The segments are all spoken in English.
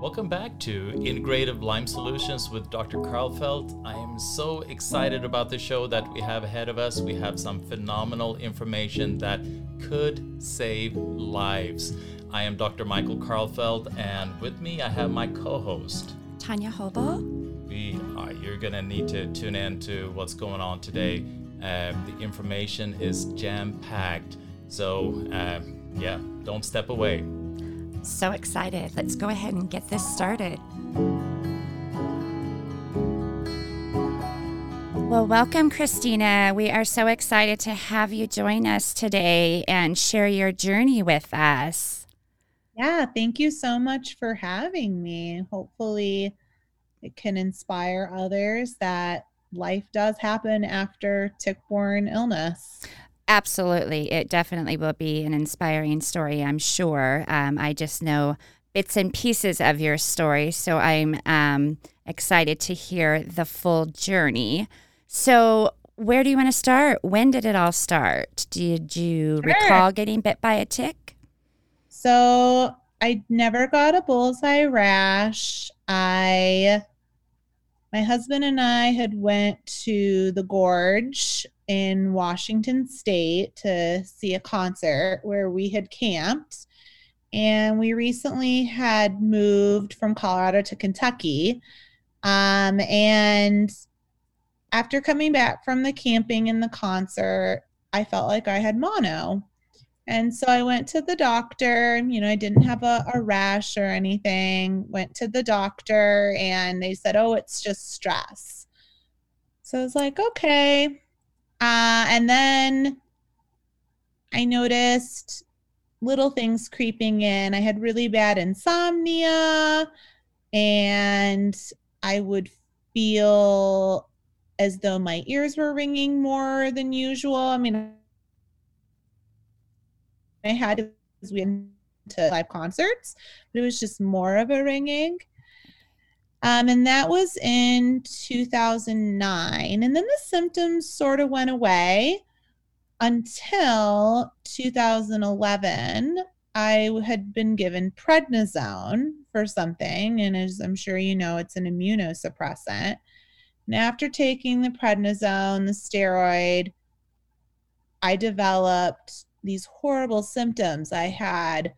Welcome back to Integrative Lyme Solutions with Dr. Karlfeldt. I am so excited about the show that we have ahead of us. We have some phenomenal information that could save lives. I am Dr. Michael Karlfeldt, and with me I have my co-host Tanya Hobo. We are, you're gonna need to tune in to what's going on today. Uh, the information is jam-packed, so uh, yeah, don't step away. So excited. Let's go ahead and get this started. Well, welcome, Christina. We are so excited to have you join us today and share your journey with us. Yeah, thank you so much for having me. Hopefully, it can inspire others that life does happen after tick borne illness. Absolutely. It definitely will be an inspiring story, I'm sure. Um, I just know bits and pieces of your story, so I'm um, excited to hear the full journey. So, where do you want to start? When did it all start? Did you Sure. recall getting bit by a tick? So, I never got a bullseye rash. I my husband and I had went to the gorge in Washington state to see a concert where we had camped and we recently had moved from Colorado to Kentucky um, and after coming back from the camping and the concert I felt like I had mono and so I went to the doctor. You know, I didn't have a, a rash or anything. Went to the doctor and they said, oh, it's just stress. So I was like, okay. Uh, and then I noticed little things creeping in. I had really bad insomnia and I would feel as though my ears were ringing more than usual. I mean, I had we went to live concerts, but it was just more of a ringing. Um, and that was in 2009. And then the symptoms sort of went away until 2011. I had been given prednisone for something. And as I'm sure you know, it's an immunosuppressant. And after taking the prednisone, the steroid, I developed these horrible symptoms. I had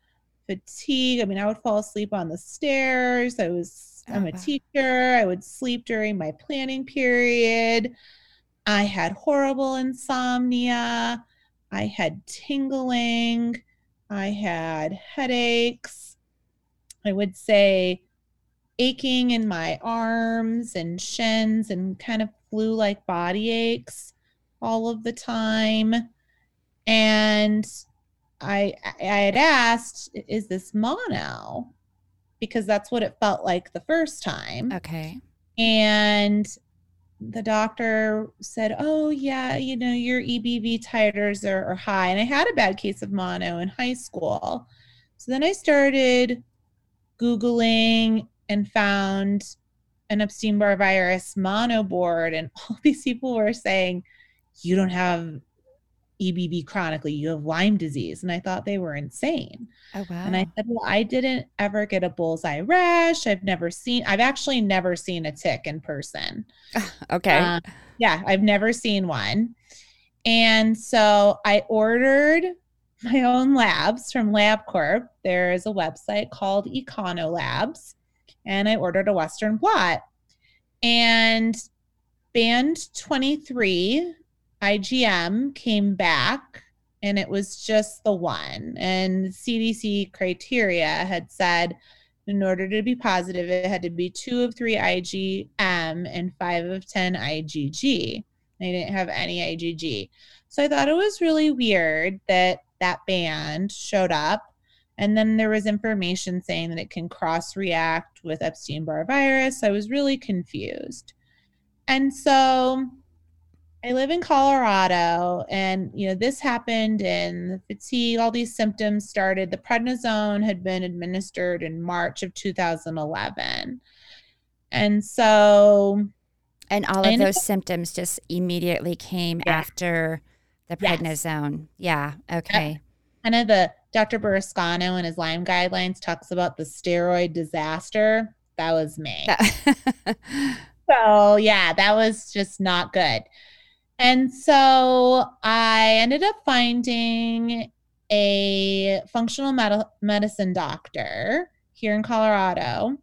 fatigue. I mean, I would fall asleep on the stairs. I was, I'm Oh, a wow. teacher. I would sleep during my planning period. I had horrible insomnia. I had tingling. I had headaches. I would say aching in my arms and shins and kind of flu like body aches all of the time and I I had asked, "Is this mono?" Because that's what it felt like the first time. Okay. And the doctor said, "Oh yeah, you know your EBV titers are, are high." And I had a bad case of mono in high school, so then I started googling and found an Epstein Barr virus mono board, and all these people were saying, "You don't have EBV chronically, you have Lyme disease," and I thought they were insane. Oh, wow. And I said, Well, I didn't ever get a bullseye rash. I've never seen, I've actually never seen a tick in person. okay. Um, yeah, I've never seen one. And so I ordered my own labs from LabCorp. There is a website called Econolabs, and I ordered a Western blot. And band 23 IgM came back and it was just the one. And CDC criteria had said in order to be positive, it had to be two of three IgM and five of 10 IgG. They didn't have any IgG. So I thought it was really weird that that band showed up. And then there was information saying that it can cross react with Epstein Barr virus. I was really confused. And so I live in Colorado, and you know this happened, and the fatigue, all these symptoms started. The prednisone had been administered in March of 2011, and so and all of those symptoms just immediately came Yeah. after the Yes. prednisone. Yeah. Okay. kind of the Dr. Burrascano in his Lyme guidelines talks about the steroid disaster. That was me. so, yeah, that was just not good. And so I ended up finding a functional med- medicine doctor here in Colorado,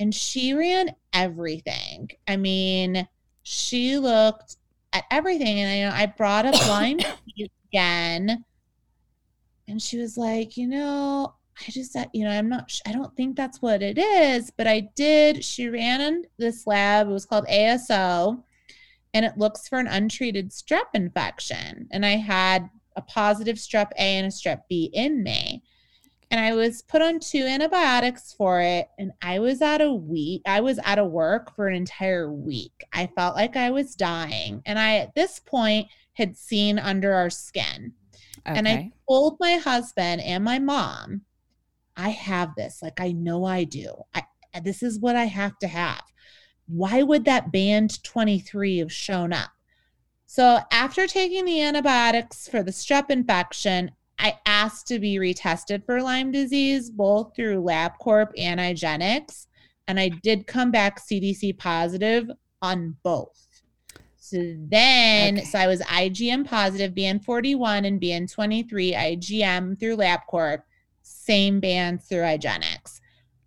and she ran everything. I mean, she looked at everything, and I, know I brought up Lyme again, and she was like, you know, I just, uh, you know, I'm not, I don't think that's what it is, but I did. She ran this lab. It was called ASO, and it looks for an untreated strep infection. And I had a positive strep A and a strep B in me. And I was put on two antibiotics for it. And I was out of week. I was out of work for an entire week. I felt like I was dying. And I, at this point, had seen under our skin. Okay. And I told my husband and my mom, I have this. Like, I know I do. I, this is what I have to have. Why would that band 23 have shown up? So, after taking the antibiotics for the strep infection, I asked to be retested for Lyme disease, both through LabCorp and IGeneX. And I did come back CDC positive on both. So then, okay. so I was IgM positive, BN41 and BN23, IgM through LabCorp, same bands through IGeneX.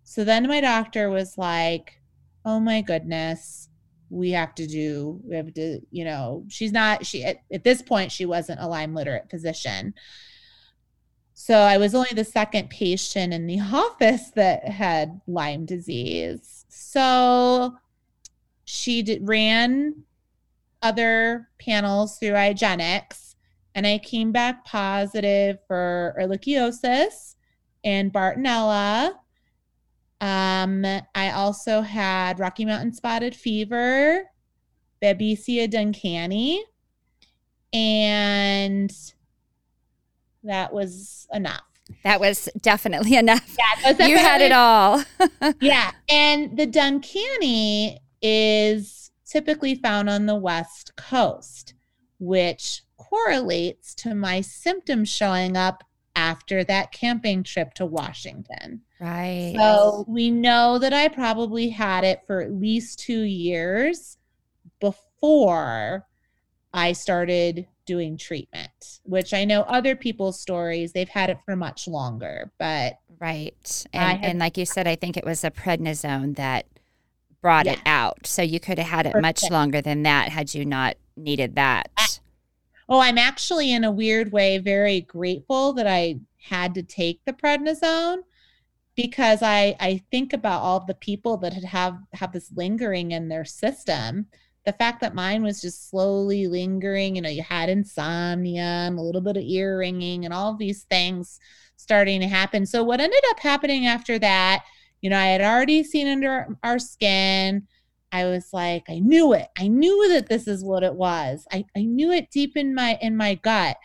So then my doctor was like, oh my goodness, we have to do, we have to, you know, she's not, she, at, at this point, she wasn't a Lyme literate physician. So I was only the second patient in the office that had Lyme disease. So she did, ran other panels through IGeneX, and I came back positive for ehrlichiosis and Bartonella um, I also had Rocky Mountain Spotted Fever, Babesia duncani, and that was enough. That was definitely enough. Yeah, definitely, you had it all. yeah, and the duncani is typically found on the West Coast, which correlates to my symptoms showing up after that camping trip to Washington. Right. So we know that I probably had it for at least two years before I started doing treatment, which I know other people's stories, they've had it for much longer, but. Right. And, had, and like you said, I think it was a prednisone that brought it out. So you could have had it Perfect. much longer than that had you not needed that. Oh, I'm actually in a weird way very grateful that I had to take the prednisone because I I think about all the people that had have have this lingering in their system. The fact that mine was just slowly lingering, you know, you had insomnia and a little bit of ear ringing and all these things starting to happen. So what ended up happening after that, you know, I had already seen under our skin. I was like, I knew it. I knew that this is what it was. I, I knew it deep in my in my gut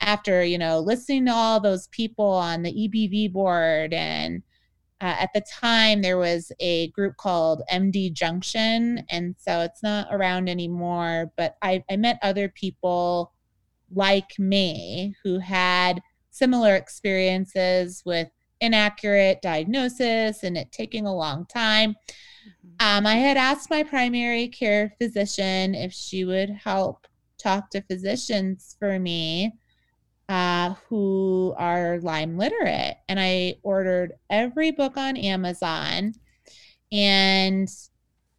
after, you know, listening to all those people on the EBV board and uh, at the time there was a group called md junction and so it's not around anymore but I, I met other people like me who had similar experiences with inaccurate diagnosis and it taking a long time. Um, i had asked my primary care physician if she would help talk to physicians for me uh, who are Lyme literate. And I ordered every book on Amazon. And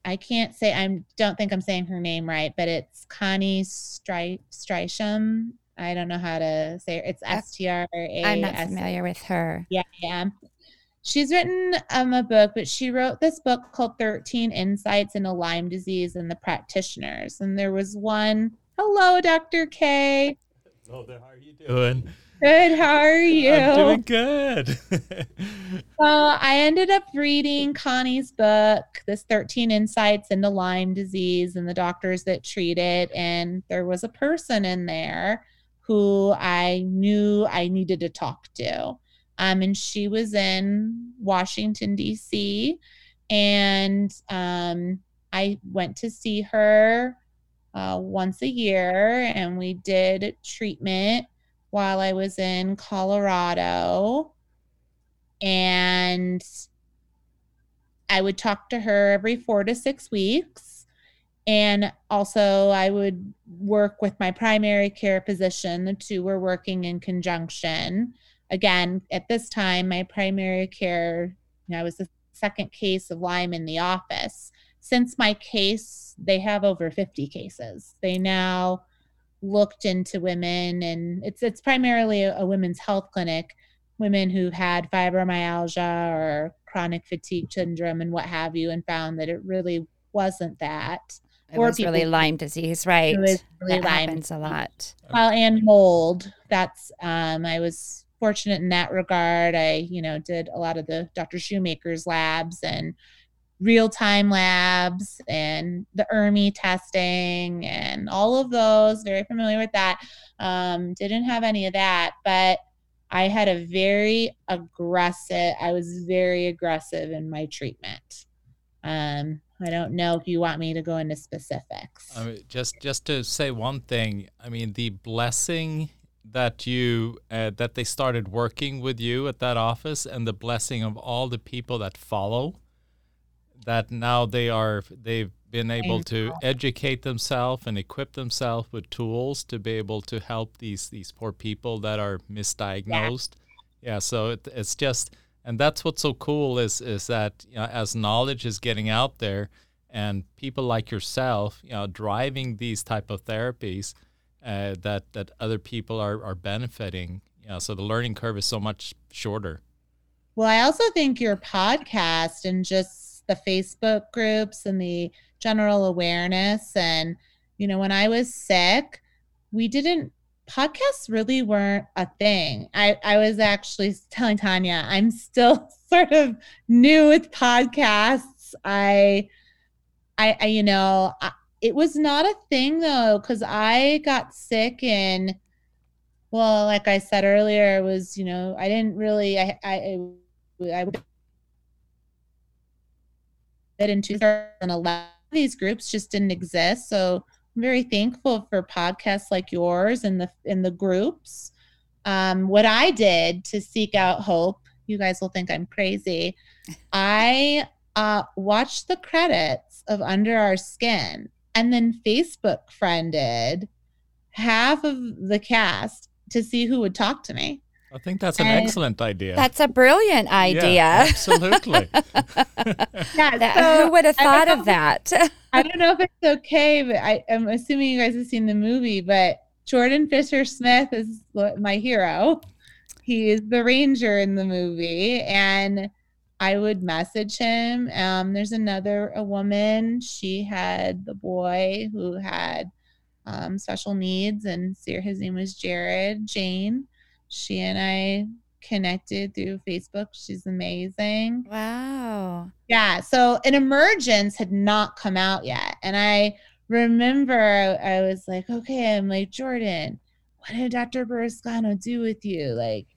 I can't say, I don't think I'm saying her name right, but it's Connie Stry- Strysham. I don't know how to say it. It's S T R A. I'm not familiar with her. Yeah, yeah. She's written um, a book, but she wrote this book called 13 Insights into Lyme Disease and the Practitioners. And there was one, hello, Dr. K. Hello there, how are you doing? Good, how are you? I'm doing good. well, I ended up reading Connie's book, this 13 Insights into Lyme Disease and the doctors that treat it. And there was a person in there who I knew I needed to talk to. Um, and she was in Washington, D.C. And um, I went to see her uh, once a year and we did treatment while I was in Colorado. And I would talk to her every four to six weeks. And also, I would work with my primary care physician. The two were working in conjunction. Again, at this time, my primary care, you know, I was the second case of Lyme in the office. Since my case, they have over 50 cases. They now looked into women, and it's it's primarily a, a women's health clinic, women who had fibromyalgia or chronic fatigue syndrome and what have you, and found that it really wasn't that. It or was really Lyme disease, right? It was really that Lyme. happens a lot. Well, and mold. That's um, I was fortunate in that regard. I, you know, did a lot of the Dr. Shoemaker's labs and real time labs and the ERMI testing and all of those. Very familiar with that. Um, didn't have any of that, but I had a very aggressive, I was very aggressive in my treatment. Um, I don't know if you want me to go into specifics. Mean, just just to say one thing, I mean the blessing that you uh, that they started working with you at that office and the blessing of all the people that follow that now they are they've been able to educate themselves and equip themselves with tools to be able to help these these poor people that are misdiagnosed. Yeah, yeah so it, it's just and that's what's so cool is is that you know, as knowledge is getting out there and people like yourself you know driving these type of therapies uh, that that other people are are benefiting. You know, so the learning curve is so much shorter. Well, I also think your podcast and just the Facebook groups and the general awareness and you know when I was sick, we didn't podcasts really weren't a thing. I, I was actually telling Tanya, I'm still sort of new with podcasts. I, I, I you know, I, it was not a thing though, because I got sick and well, like I said earlier, it was, you know, I didn't really I I I that in 2011 these groups just didn't exist. So I'm very thankful for podcasts like yours and the in the groups. Um, what I did to seek out hope, you guys will think I'm crazy. I uh, watched the credits of Under Our Skin and then Facebook friended half of the cast to see who would talk to me. I think that's an and excellent idea. That's a brilliant idea. Yeah, absolutely. yeah, that, so who would have thought of that? I don't know if it's okay, but I, am assuming you guys have seen the movie. But Jordan Fisher Smith is my hero. He is the ranger in the movie, and I would message him. Um, there's another a woman. She had the boy who had um, special needs, and his name was Jared Jane. She and I connected through Facebook. She's amazing. Wow. Yeah. So an emergence had not come out yet, and I remember I was like, okay, I'm like Jordan. What did Dr. Burrascano do with you? Like,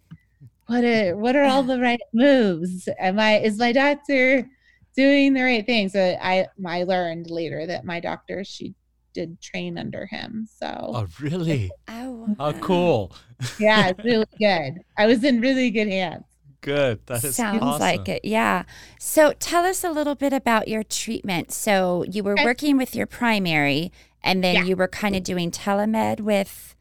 what are what are all the right moves? Am I is my doctor doing the right thing? So I I learned later that my doctor she did train under him. So Oh really? Oh How cool. yeah, it's really good. I was in really good hands. Good. That is Sounds awesome. like it. Yeah. So tell us a little bit about your treatment. So you were working with your primary and then yeah. you were kind of doing telemed with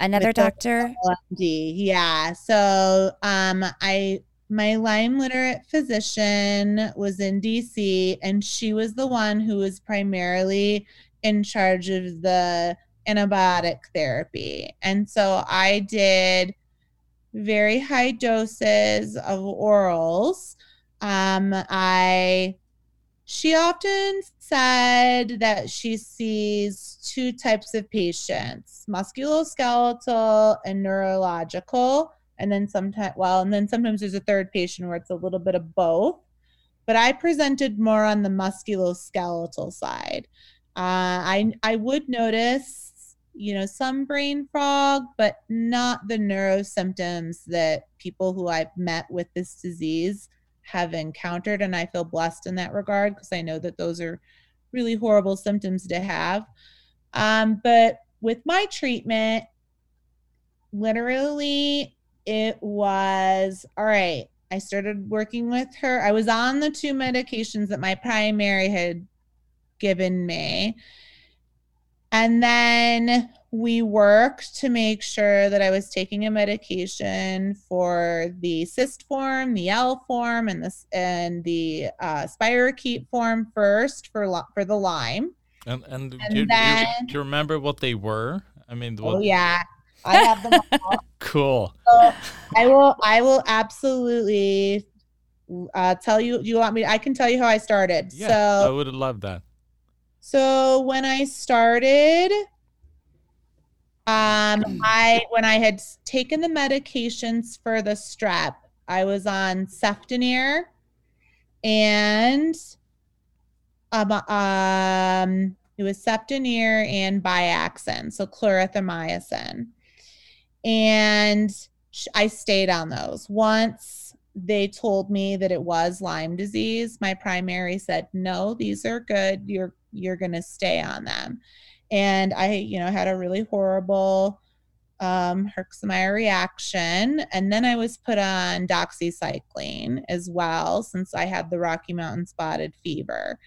another doctor? Yeah so um i my lyme literate physician was in dc and she was the one who was primarily in charge of the antibiotic therapy and so i did very high doses of orals. Um i she often said that she sees two types of patients musculoskeletal and neurological. And then sometimes, well, and then sometimes there's a third patient where it's a little bit of both. But I presented more on the musculoskeletal side. Uh, I, I would notice, you know, some brain fog, but not the neuro symptoms that people who I've met with this disease have encountered. And I feel blessed in that regard because I know that those are really horrible symptoms to have. Um, but with my treatment, literally, it was all right. I started working with her. I was on the two medications that my primary had given me. And then we worked to make sure that I was taking a medication for the cyst form, the L form, and this and the uh, spirochete form first for for the Lyme. And and, and do, then, do, do, you remember what they were? I mean, what, oh yeah, I have them all. cool. So I will. I will absolutely uh, tell you. You want me? I can tell you how I started. Yeah, so I would have loved that. So when I started, um, I when I had taken the medications for the strep, I was on Cefdinir and um, um it was Cefdinir and Biaxin, so clarithromycin. And I stayed on those. Once they told me that it was Lyme disease, my primary said, "No, these are good. You're you're going to stay on them. And I, you know, had a really horrible um, Herxheimer reaction. And then I was put on doxycycline as well, since I had the Rocky Mountain spotted fever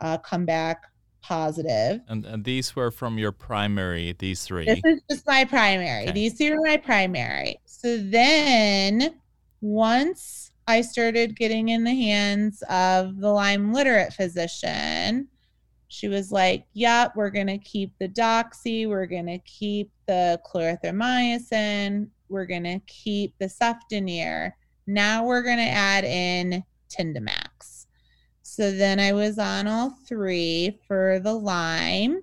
uh, come back positive. And, and these were from your primary, these three? This is just my primary. Okay. These three are my primary. So then once I started getting in the hands of the Lyme literate physician, she was like, Yep, we're going to keep the doxy, we're going to keep the clarithromycin, we're going to keep the cefdinir. Now we're going to add in Tindamax. So then I was on all three for the Lyme.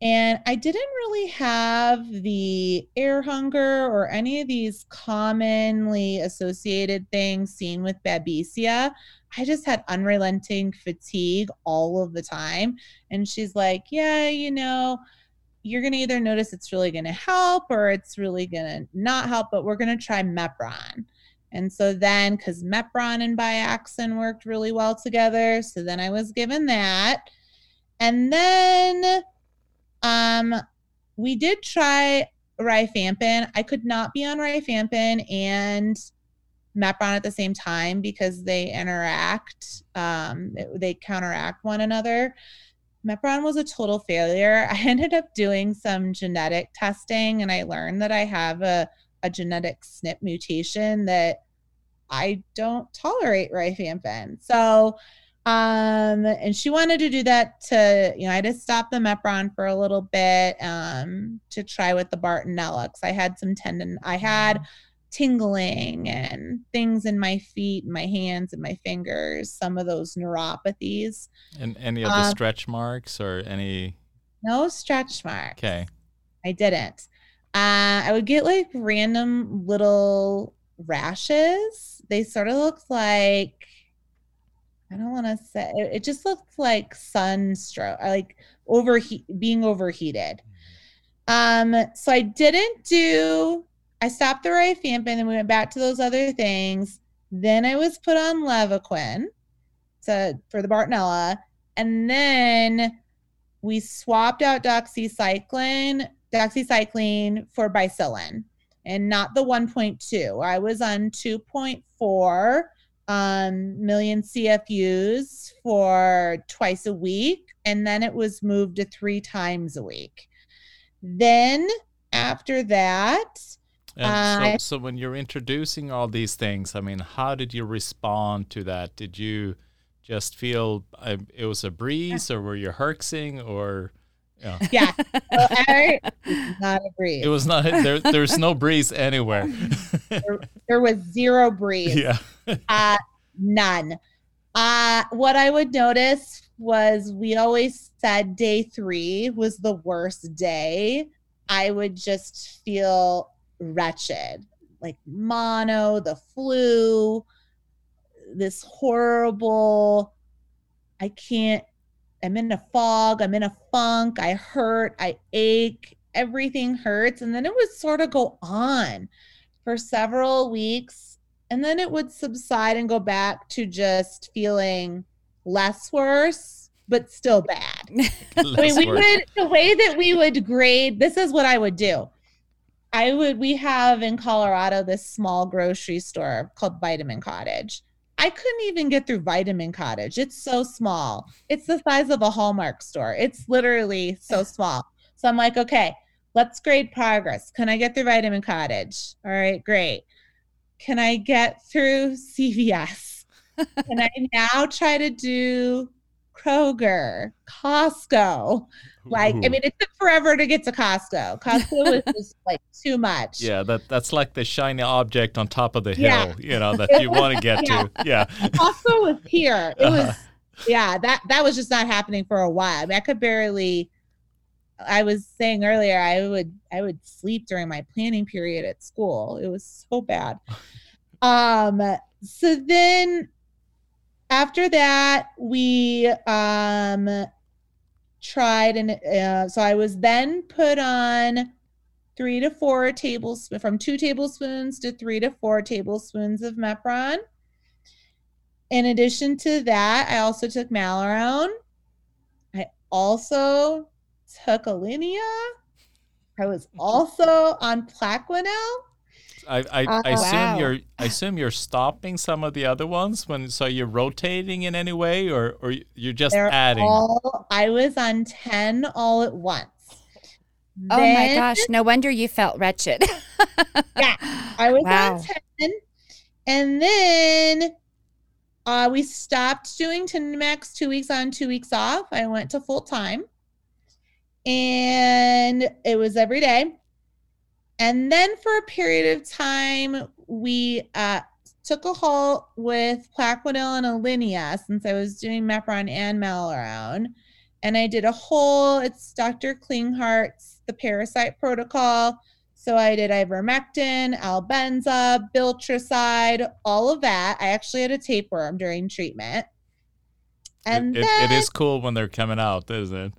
And I didn't really have the air hunger or any of these commonly associated things seen with Babesia. I just had unrelenting fatigue all of the time. And she's like, Yeah, you know, you're going to either notice it's really going to help or it's really going to not help, but we're going to try Mepron. And so then, because Mepron and Biaxin worked really well together, so then I was given that. And then um, we did try rifampin. I could not be on rifampin and Mepron at the same time because they interact, um, they counteract one another. Mepron was a total failure. I ended up doing some genetic testing and I learned that I have a, a genetic SNP mutation that I don't tolerate rifampin. So, um, and she wanted to do that to, you know, I had to stop the Mepron for a little bit um, to try with the Bartonella because I had some tendon, I had tingling and things in my feet, my hands, and my fingers, some of those neuropathies. And any of the um, stretch marks or any? No stretch marks. Okay. I didn't. Uh, I would get like random little rashes. They sort of looked like, I don't want to say, it, it just looked like sunstroke, like overheat, being overheated. Um, so I didn't do I stopped the rifampin and we went back to those other things. Then I was put on Levaquin to, for the Bartonella. And then we swapped out doxycycline, doxycycline for bicillin and not the 1.2. I was on 2.4 um, million CFUs for twice a week. And then it was moved to three times a week. Then after that, and uh, so, so when you're introducing all these things, I mean, how did you respond to that? Did you just feel uh, it was a breeze, or were you herxing, or? Yeah, yeah. Well, not a breeze. It was not there. There's no breeze anywhere. there, there, was zero breeze. Yeah, uh, none. Uh, what I would notice was we always said day three was the worst day. I would just feel wretched, like mono, the flu, this horrible, I can't, I'm in a fog, I'm in a funk, I hurt, I ache, everything hurts. And then it would sort of go on for several weeks. And then it would subside and go back to just feeling less worse, but still bad. I mean, we worse. would, the way that we would grade, this is what I would do. I would, we have in Colorado this small grocery store called Vitamin Cottage. I couldn't even get through Vitamin Cottage. It's so small. It's the size of a Hallmark store. It's literally so small. So I'm like, okay, let's grade progress. Can I get through Vitamin Cottage? All right, great. Can I get through CVS? Can I now try to do Kroger, Costco? Like, I mean, it took forever to get to Costco. Costco was just like too much. Yeah, that that's like the shiny object on top of the hill, Yeah. you know, that you want to get Yeah. to. Yeah. Costco was here. It was Uh-huh. yeah, that that was just not happening for a while. I mean, I could barely I was saying earlier I would I would sleep during my planning period at school. It was so bad. Um so then after that we um tried and uh, so I was then put on three to four tablespoons from two tablespoons to three to four tablespoons of Mepron. In addition to that, I also took Malarone. I also took Alinia. I was also on Plaquenil. I, I, Uh, I assume wow. you're I assume you're stopping some of the other ones when so you're rotating in any way or or you're just They're adding. all I was on 10 all at once. Oh my gosh, no wonder you felt wretched. Yeah, I was Wow. on 10. And then uh, we stopped doing Tindamax two weeks on, two weeks off. I went to full time. And it was every day. And then for a period of time, we uh, took a halt with Plaquenil and Alinia since I was doing Mepron and Malarone. And I did a whole, it's Dr. Klinghardt's The Parasite Protocol. So I did ivermectin, albenza, biltricide, all of that. I actually had a tapeworm during treatment. And it, it- it is cool when they're coming out, isn't it?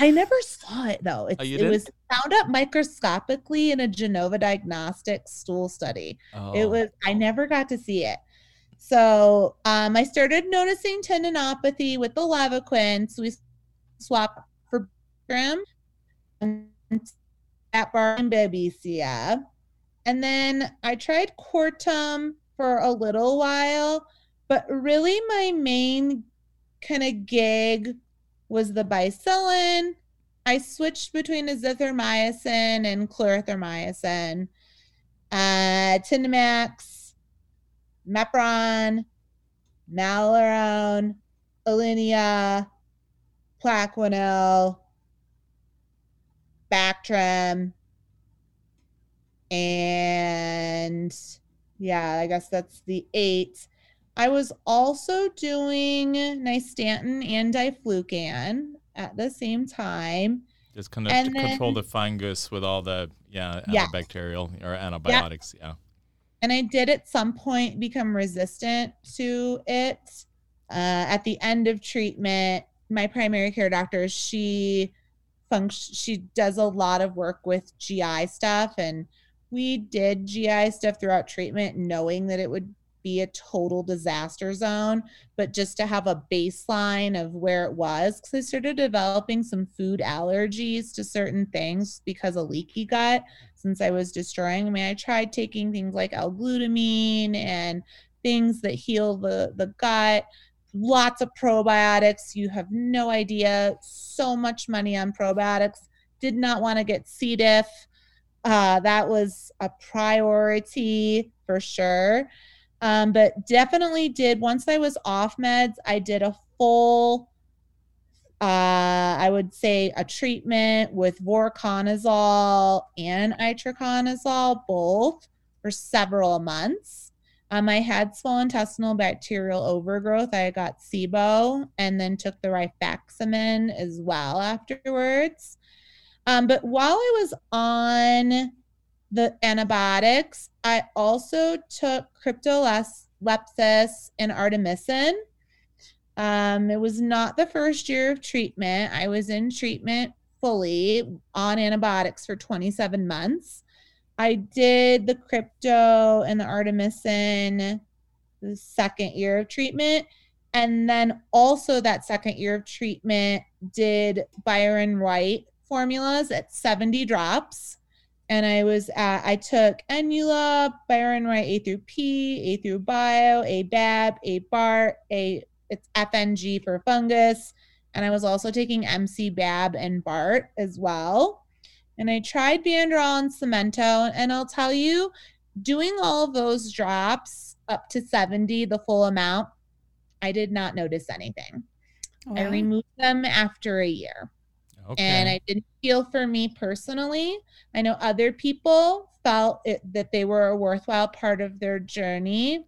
I never saw it though. It's, Oh, it was found up microscopically in a Genova Diagnostics stool study. Oh. It was I never got to see it. So um, I started noticing tendinopathy with the Levaquin. So we swapped for and at bar and Babesia. And then I tried Coartem for a little while, but really my main kind of gig was the bicillin. I switched between azithromycin and clarithromycin. Uh, Tindamax, Mepron, Malarone, Alinia, Plaquenil, Bactrim, and yeah, I guess that's the eight. I was also doing Nystatin and Diflucan at the same time. Just kind of control the fungus with all the yeah Yeah. antibacterial or antibiotics. Yeah. and I did at some point become resistant to it. Uh, at the end of treatment, my primary care doctor, she function, she does a lot of work with GI stuff, and we did GI stuff throughout treatment, knowing that it would be a total disaster zone, but just to have a baseline of where it was, because I started developing some food allergies to certain things because of leaky gut since I was destroying. I mean, I tried taking things like L-glutamine and things that heal the the gut. Lots of probiotics. You have no idea. So much money on probiotics. Did not want to get C. diff. Uh, that was a priority for sure. Um, but definitely did once I was off meds, I did a full uh, I would say a treatment with voriconazole and itraconazole, both for several months. Um, I had small intestinal bacterial overgrowth. I got SIBO and then took the rifaximin as well afterwards. Um, but while I was on the antibiotics, I also took cryptolepis and artemisinin. Um, it was not the first year of treatment. I was in treatment fully on antibiotics for 27 months. I did the crypto and the artemisinin the second year of treatment. And then also that second year of treatment did Byron White formulas at 70 drops. And I was at, I took Enula, Byron White A through P, A through Bio, A BAB, A BART, A it's FNG for fungus, and I was also taking MC BAB and BART as well. And I tried Banderol and Samento, and I'll tell you, doing all of those drops up to 70, the full amount, I did not notice anything. I removed them after a year. Okay. And I didn't feel for me personally. I know other people felt it, that they were a worthwhile part of their journey.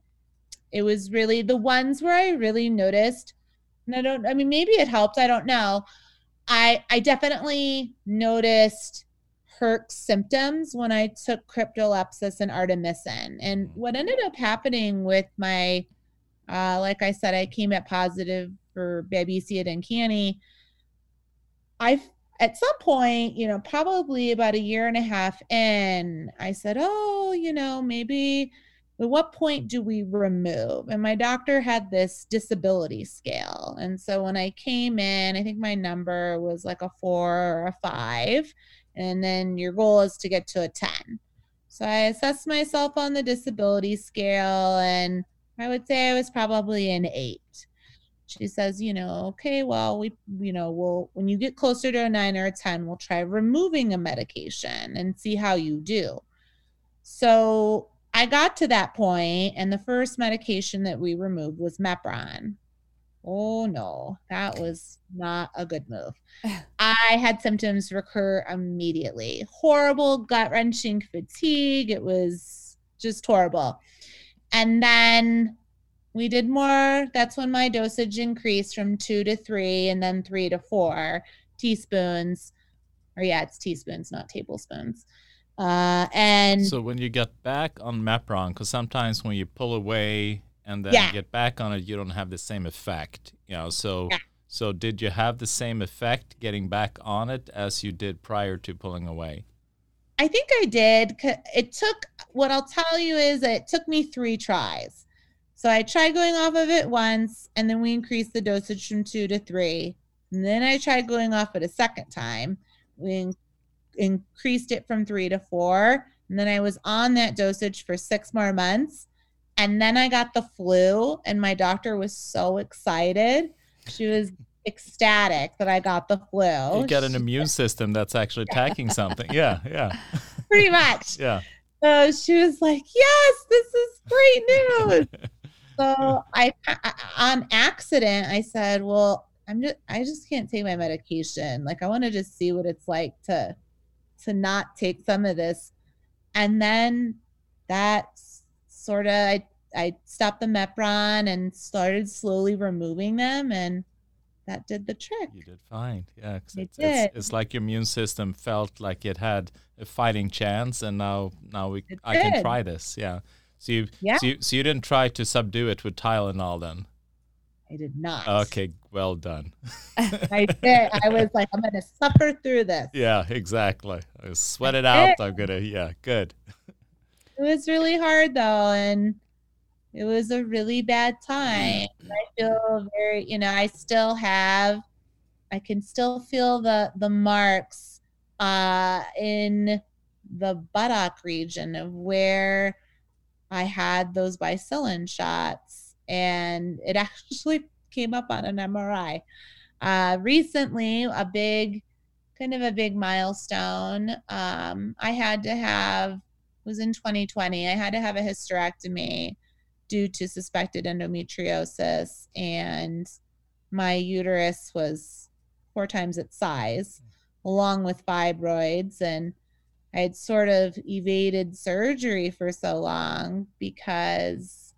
It was really the ones where I really noticed, and I don't, I mean, maybe it helped. I don't know. I, I definitely noticed Herx symptoms when I took cryptolepis and artemisinin. And what ended up happening with my, uh, like I said, I came at positive for Babesia duncani. I at some point, you know, probably about a year and a half in, I said, "Oh, you know, maybe at what point do we remove?" And my doctor had this disability scale. And so when I came in, I think my number was like a 4 or a 5, and then your goal is to get to a 10. So I assessed myself on the disability scale and I would say I was probably an 8 she says, you know, okay, well, we, you know, we'll, when you get closer to a nine or a 10, we'll try removing a medication and see how you do. So I got to that point, and the first medication that we removed was Mepron. Oh no, that was not a good move. I had symptoms recur immediately. Horrible gut wrenching fatigue. It was just horrible. And then we did more. That's when my dosage increased from two to three and then three to four teaspoons. Or, yeah, it's teaspoons, not tablespoons. Uh, and so when you get back on Mepron, because sometimes when you pull away and then Yeah. get back on it, you don't have the same effect. You know, so Yeah. so did you have the same effect getting back on it as you did prior to pulling away? I think I did. It took, what I'll tell you is it took me three tries. So I tried going off of it once, and then we increased the dosage from two to three. And then I tried going off it a second time. We in- increased it from three to four. And then I was on that dosage for six more months. And then I got the flu, and my doctor was so excited. She was ecstatic that I got the flu. you get an immune system that's actually attacking something. Yeah, yeah, pretty much. yeah. So she was like, "Yes, this is great news." so hmm. I, I, on accident, I said, "Well, I'm just, I just can't take my medication. Like, I want to just see what it's like to, to not take some of this." And then that sort of, I, I stopped the Mepron and started slowly removing them, and that did the trick. You did fine. Yeah, 'cause I it's, it's, did. it's like your immune system felt like it had a fighting chance, and now now we It I can try this. Yeah. So you Yeah. so you, so you didn't try to subdue it with Tylenol then? I did not. Okay, well done. I did. I was like, I'm going to suffer through this. Yeah, exactly. I sweat it out. I'm gonna. Yeah, good. it was really hard though and it was a really bad time i feel very you know i still have i can still feel the the marks uh in the buttock region of where i had those bicillin shots and it actually came up on an mri uh recently a big kind of a big milestone um i had to have was in 2020. I had to have a hysterectomy due to suspected endometriosis, and my uterus was four times its size, along with fibroids. And I had sort of evaded surgery for so long because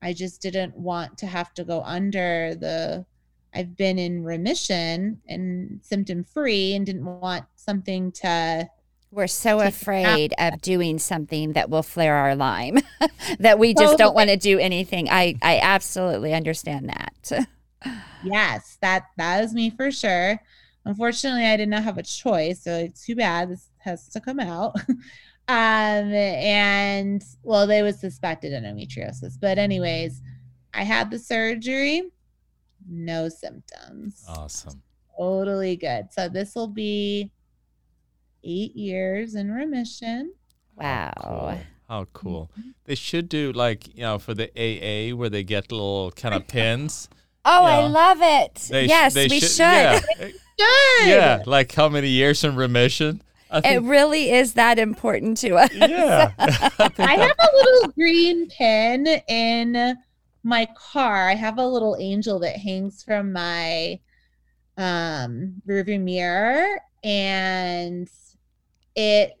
I just didn't want to have to go under the. I've been in remission and symptom free and didn't want something to We're so afraid of doing something that will flare our Lyme that we just don't want to do anything. I, I absolutely understand that. Yes, that that is me for sure. Unfortunately, I did not have a choice, so it's too bad. This has to come out. um, and well, they was suspected endometriosis, but anyways, I had the surgery, no symptoms, Awesome. totally good. So this will be eight years in remission. Wow. Cool. How cool. They should do like, you know, for the AA where they get little kind of pins. Oh, Yeah. I love it. They yes, they we should. Yeah. Good. yeah. Like how many years in remission? I It really is that important to us. yeah. I think I that- have a little green pin in my car. I have a little angel that hangs from my um rearview mirror and it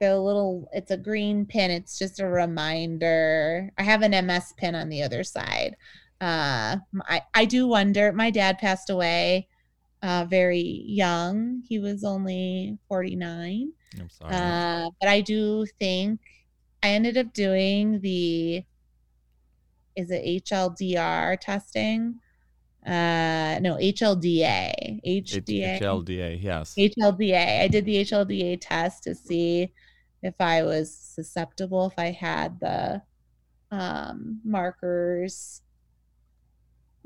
the little it's a green pin. It's just a reminder. I have an MS pin on the other side. Uh I, I do wonder my dad passed away uh very young. He was only 49. I'm sorry. Uh, but I do think I ended up doing the is it HLDR testing? Uh, no, HLDA. HDA. HLDA, yes. HLDA. I did the HLDA test to see if I was susceptible, if I had the um, markers,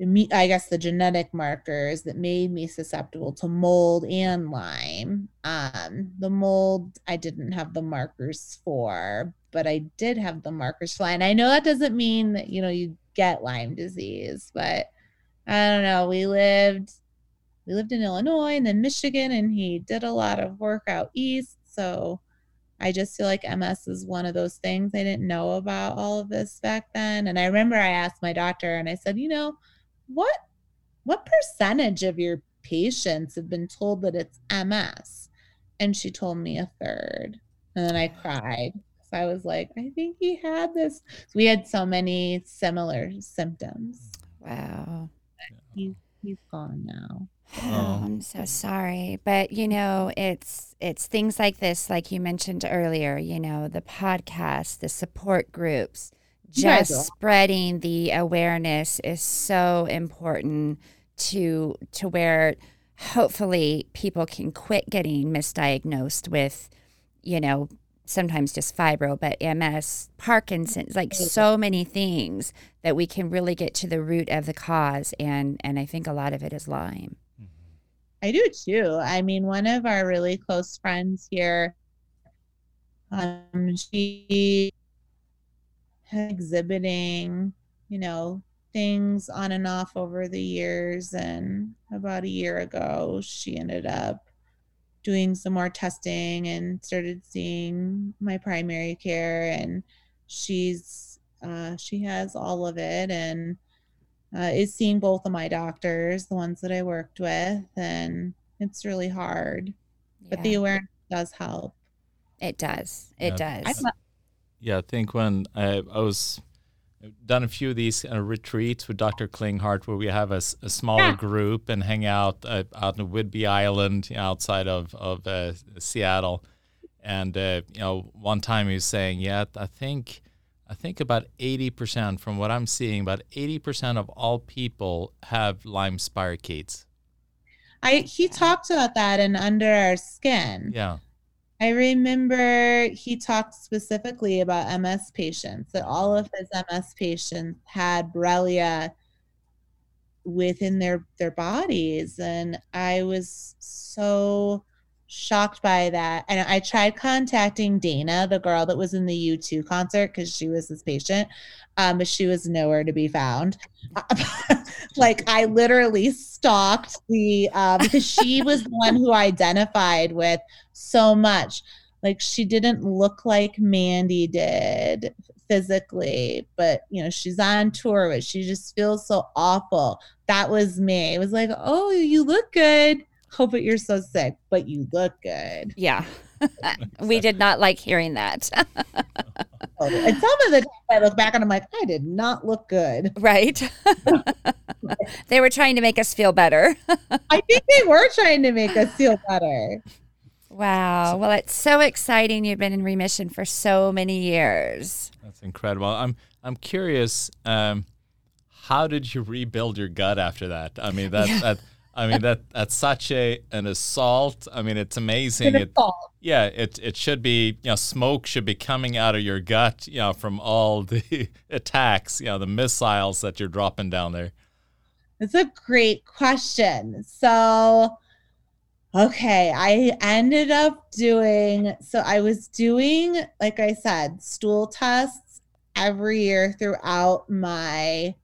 I guess the genetic markers that made me susceptible to mold and Lyme. Um, the mold I didn't have the markers for, but I did have the markers for. And I know that doesn't mean that you know you get Lyme disease, but I don't know. We lived we lived in Illinois and then Michigan, and he did a lot of work out east. So I just feel like MS is one of those things. I didn't know about all of this back then. And I remember I asked my doctor and I said, you know, what what percentage of your patients have been told that it's MS? And she told me a third. And then I cried. So I was like, I think he had this. So we had so many similar symptoms. Wow. He's he's gone now. Oh, Oh. I'm so sorry, but you know, it's it's things like this, like you mentioned earlier. You know, the podcast, the support groups, You guys just spreading the awareness is so important to to where hopefully people can quit getting misdiagnosed with, you know, sometimes just fibro, but MS, Parkinson's, like so many things that we can really get to the root of the cause, and and I think a lot of it is Lyme. I do too. I mean, one of our really close friends here, um, she exhibiting, you know, things on and off over the years. And about a year ago, she ended up doing some more testing and started seeing my primary care. And she's, uh, she has all of it. And uh, is seeing both of my doctors, the ones that I worked with, and it's really hard. But the awareness does help. it does. It Yeah. does. Yeah, I think when I, I was done a few of these uh, retreats with Dr. Klinghardt where we have a smaller Yeah. group and hang out uh, out in Whidbey Island you know, outside of of uh, Seattle. And uh, you know, one time he was saying, "Yeah, I think I think about eighty percent from what I'm seeing, about eighty percent of all people have Lyme spirochetes." I he talked about that in Under Our Skin. Yeah, I remember he talked specifically about MS patients, that all of his MS patients had Borrelia within their their bodies. And I was so shocked by that. And I tried contacting Dana, the girl that was in the U2 concert, because she was his patient. Um, but she was nowhere to be found. like I literally stalked the uh, because she was the one who identified with so much. Like she didn't look like Mandy did physically, but you know, she's on tour, but she just feels so awful. That was me. It was like, oh, you look good. Oh, but you're so sick, but you look good. yeah. we did not like hearing that. And some of the times I look back and I'm like, I did not look good. right? they were trying to make us feel better. I think they were trying to make us feel better. Wow. Well, it's so exciting. You've been in remission for so many years. that's incredible. I'm I'm curious. Um, how did you rebuild your gut after that? I mean that that I mean that that's such a an assault. I mean it's amazing. It, yeah, it it should be you know smoke should be coming out of your gut you know from all the attacks you know the missiles that you're dropping down there. It's a great question. So Okay, I ended up doing so I was doing like I said, stool tests every year throughout my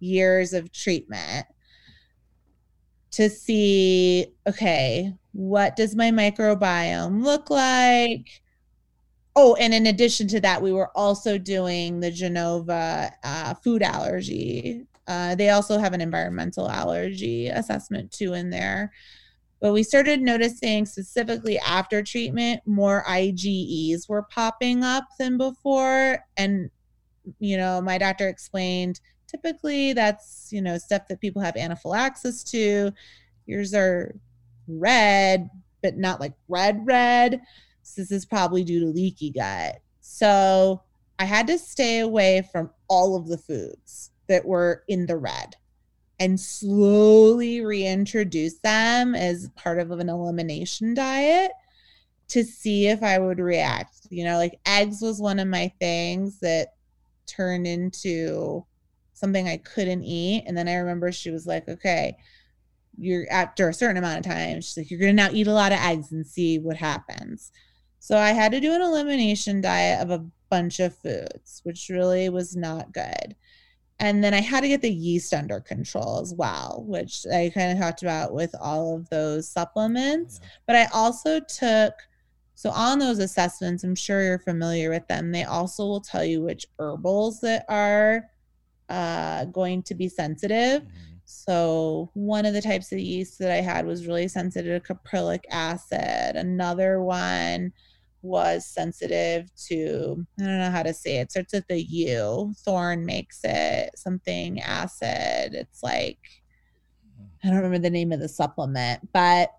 years of treatment to see okay, what does my microbiome look like? Oh, and in addition to that, we were also doing the Genova uh, food allergy. Uh, they also have an environmental allergy assessment too in there. But we started noticing specifically after treatment, more IgEs were popping up than before. And, you know, my doctor explained typically that's, you know, stuff that people have anaphylaxis to. Yours are red, but not like red, red. So this is probably due to leaky gut. So I had to stay away from all of the foods that were in the red and slowly reintroduce them as part of an elimination diet to see if I would react. You know, like eggs was one of my things that turned into something I couldn't eat. And then I remember she was like, okay, you're after a certain amount of time, she's like, you're going to now eat a lot of eggs and see what happens. So I had to do an elimination diet of a bunch of foods, which really was not good. And then I had to get the yeast under control as well, which I kind of talked about with all of those supplements. Yeah. But I also took, so on those assessments, I'm sure you're familiar with them. They also will tell you which herbals that are uh, going to be sensitive. Mm-hmm. So one of the types of yeast that I had was really sensitive to caprylic acid. Another one was sensitive to I don't know how to say it. it starts with the U. Thorn makes it something acid. It's like I don't remember the name of the supplement, but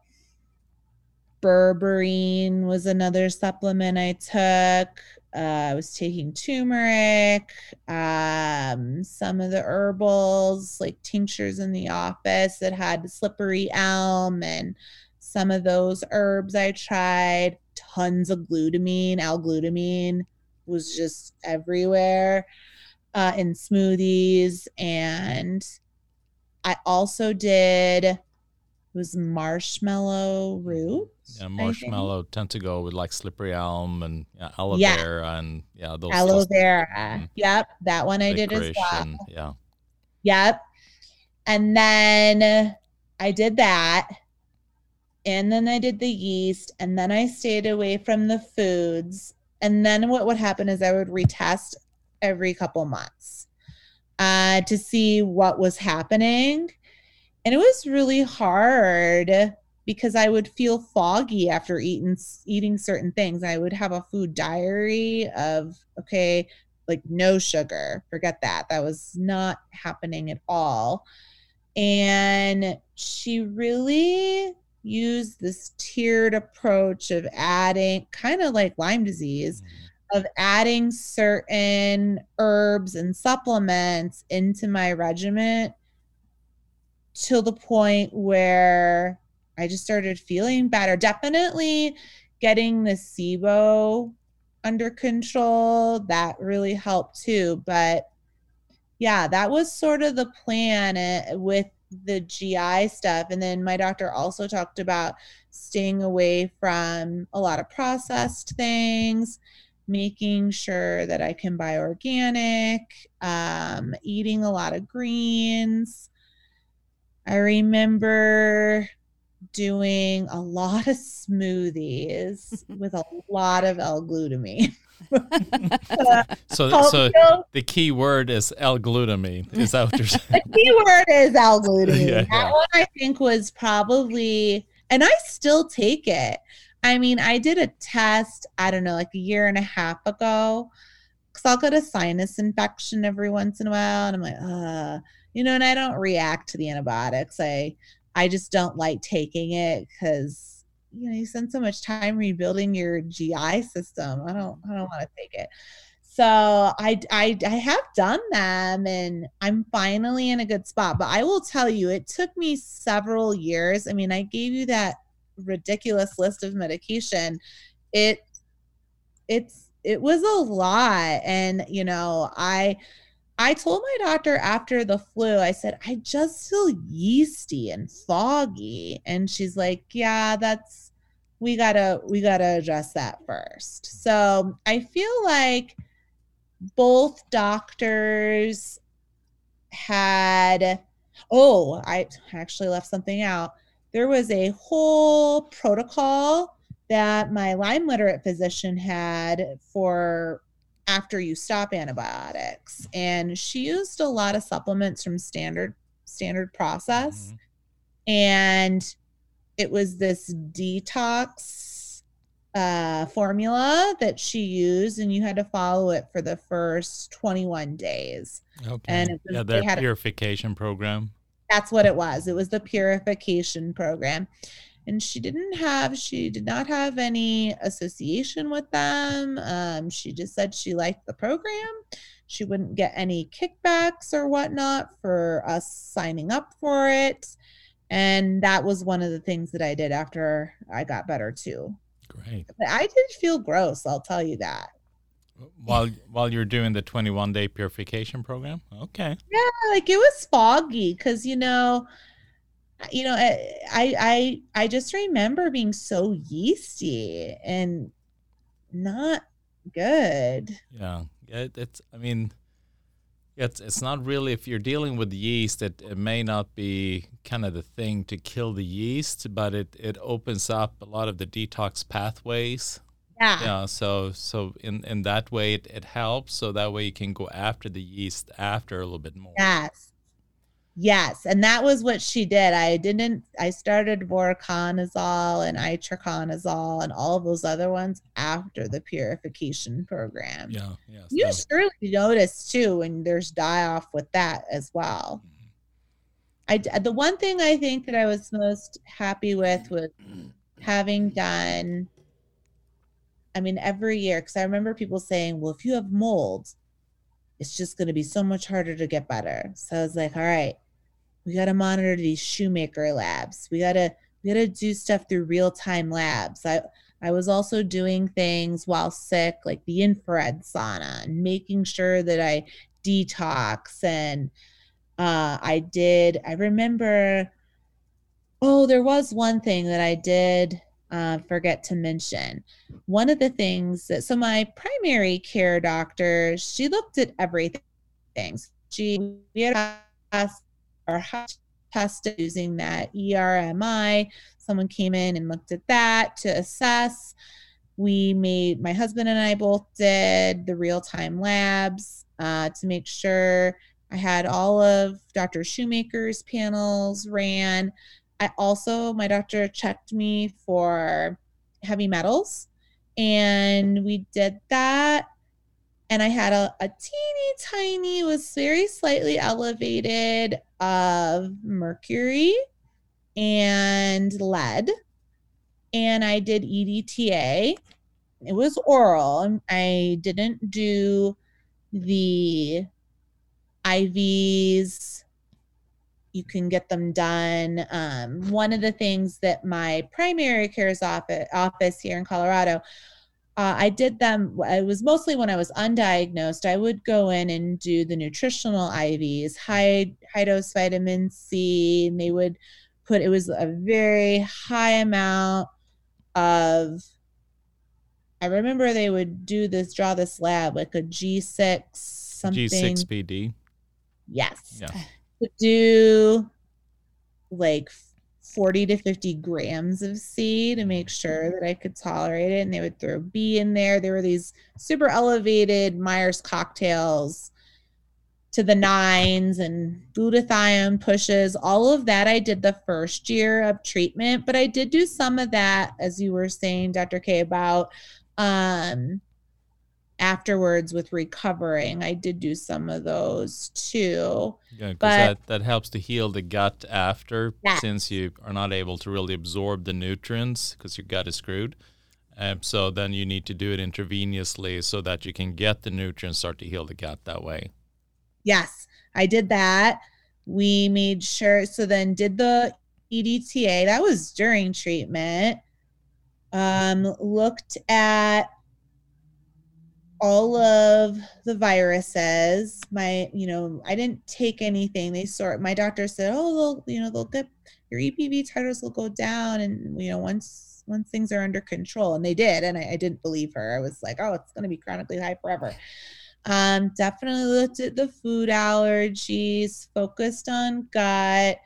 berberine was another supplement I took. Uh, I was taking turmeric, um, some of the herbals, like tinctures in the office that had slippery elm and some of those herbs I tried tons of glutamine. L-glutamine was just everywhere uh, in smoothies. And I also did was marshmallow root. Yeah, marshmallow tend to go with like slippery elm and yeah, aloe yeah. vera and yeah, those aloe vera. Mm. Yep, that one I did as well. Yeah. Yep. And then I did that and then I did the yeast, and then I stayed away from the foods. And then what would happen is I would retest every couple months uh, to see what was happening. And it was really hard because I would feel foggy after eating eating certain things. I would have a food diary of okay, like no sugar. Forget that. That was not happening at all. And she really used this tiered approach of adding kind of like Lyme disease mm-hmm. of adding certain herbs and supplements into my regimen till the point where I just started feeling better. Definitely getting the SIBO under control, that really helped too. But yeah, that was sort of the plan eh, with the GI stuff. And then my doctor also talked about staying away from a lot of processed things, making sure that I can buy organic, um, eating a lot of greens. I remember doing a lot of smoothies with a lot of L-glutamine. so, so the key word is L-glutamine. Is that what you're saying? the key word is L-glutamine. yeah, that yeah. one I think was probably, and I still take it. I mean, I did a test, I don't know, like a year and a half ago, because I'll get a sinus infection every once in a while, and I'm like, uh, you know, and I don't react to the antibiotics. I, I just don't like taking it because you know you spend so much time rebuilding your GI system. I don't I don't want to take it. So I, I I have done them and I'm finally in a good spot. But I will tell you, it took me several years. I mean, I gave you that ridiculous list of medication. It it's it was a lot. And you know, I I told my doctor after the flu, I said, I just feel yeasty and foggy. And she's like, Yeah, that's we gotta we gotta address that first. So I feel like both doctors had oh, I actually left something out. There was a whole protocol that my Lyme literate physician had for after you stop antibiotics. And she used a lot of supplements from standard standard process. Mm-hmm. and it was this detox uh, formula that she used and you had to follow it for the first 21 days. Okay. And was, yeah their purification a, program. That's what it was. It was the purification program and she didn't have she did not have any association with them. Um, she just said she liked the program. She wouldn't get any kickbacks or whatnot for us signing up for it. And that was one of the things that i did after i got better too. Great. But i did feel gross i'll tell you that. While while you're doing the 21 day purification program? Okay. Yeah like it was foggy because you know you know eh, I, I i just remember being so yeasty and not good. Yeah it, it's i mean it's it's not really if you're dealing with yeast it, it may not be kind of the thing to kill the yeast but it it opens up a lot of the detox pathways. Yeah. Yeah so so in in that way it, it helps so that way you can go after the yeast after a little bit more. Yes Yes, and that was what she did. I didn't. I started voriconazole and itraconazole and all of those other ones after the purification program. Yeah, yeah. You surely notice too when there's die off with that as well. Mm-hmm. I the one thing I think that I was most happy with was having done. I mean, every year because I remember people saying, "Well, if you have mold, it's just going to be so much harder to get better." So I was like, "All right." We got to monitor these shoemaker labs. We got to we got to do stuff through real time labs. I I was also doing things while sick, like the infrared sauna, and making sure that I detox. And uh, I did. I remember. Oh, there was one thing that I did uh, forget to mention. One of the things that so my primary care doctor, she looked at everything. She we had our test using that ERMI. Someone came in and looked at that to assess. We made, my husband and I both did the real time labs uh, to make sure I had all of Dr. Shoemaker's panels ran. I also, my doctor checked me for heavy metals and we did that and I had a, a teeny tiny, was very slightly elevated of mercury and lead. And I did EDTA. It was oral. I didn't do the IVs. You can get them done. Um, one of the things that my primary care's office, office here in Colorado uh, I did them. It was mostly when I was undiagnosed. I would go in and do the nutritional IVs, high high dose vitamin C, and they would put. It was a very high amount of. I remember they would do this, draw this lab like a G six something. G six PD. Yes. Yeah. To do like 40 to 50 grams of C to make sure that I could tolerate it. And they would throw B in there. There were these super elevated Myers cocktails to the nines and glutathione pushes. All of that I did the first year of treatment, but I did do some of that, as you were saying, Dr. K, about um, afterwards with recovering. I did do some of those too. Yeah, because that, that helps to heal the gut after, since you are not able to really absorb the nutrients because your gut is screwed. Um, so then you need to do it intravenously so that you can get the nutrients, start to heal the gut that way. Yes, I did that. We made sure. So then did the EDTA. That was during treatment. Um, looked at all of the viruses. My, you know, I didn't take anything. They sort my doctor said, oh, they'll, you know, they'll get your EBV titers will go down, and you know, once once things are under control, and they did, and I, I didn't believe her. I was like, oh, it's going to be chronically high forever. Um, definitely looked at the food allergies, focused on gut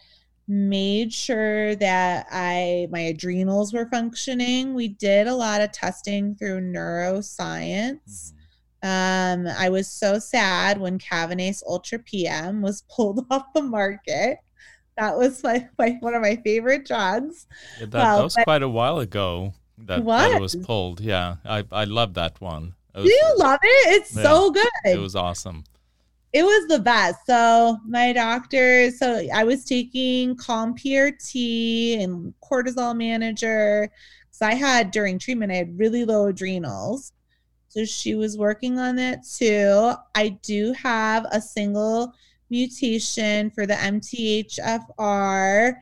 made sure that I my adrenals were functioning. We did a lot of testing through neuroscience. Um, I was so sad when Kavinace Ultra PM was pulled off the market. That was my, my one of my favorite drugs. Yeah, that, well, that was quite a while ago that, that it was pulled. Yeah, I I love that one. Was, Do you love it? It's yeah, so good. It was awesome it was the best. So my doctor, so I was taking Calm PRT and cortisol manager. So I had during treatment, I had really low adrenals. So she was working on that too. I do have a single mutation for the MTHFR.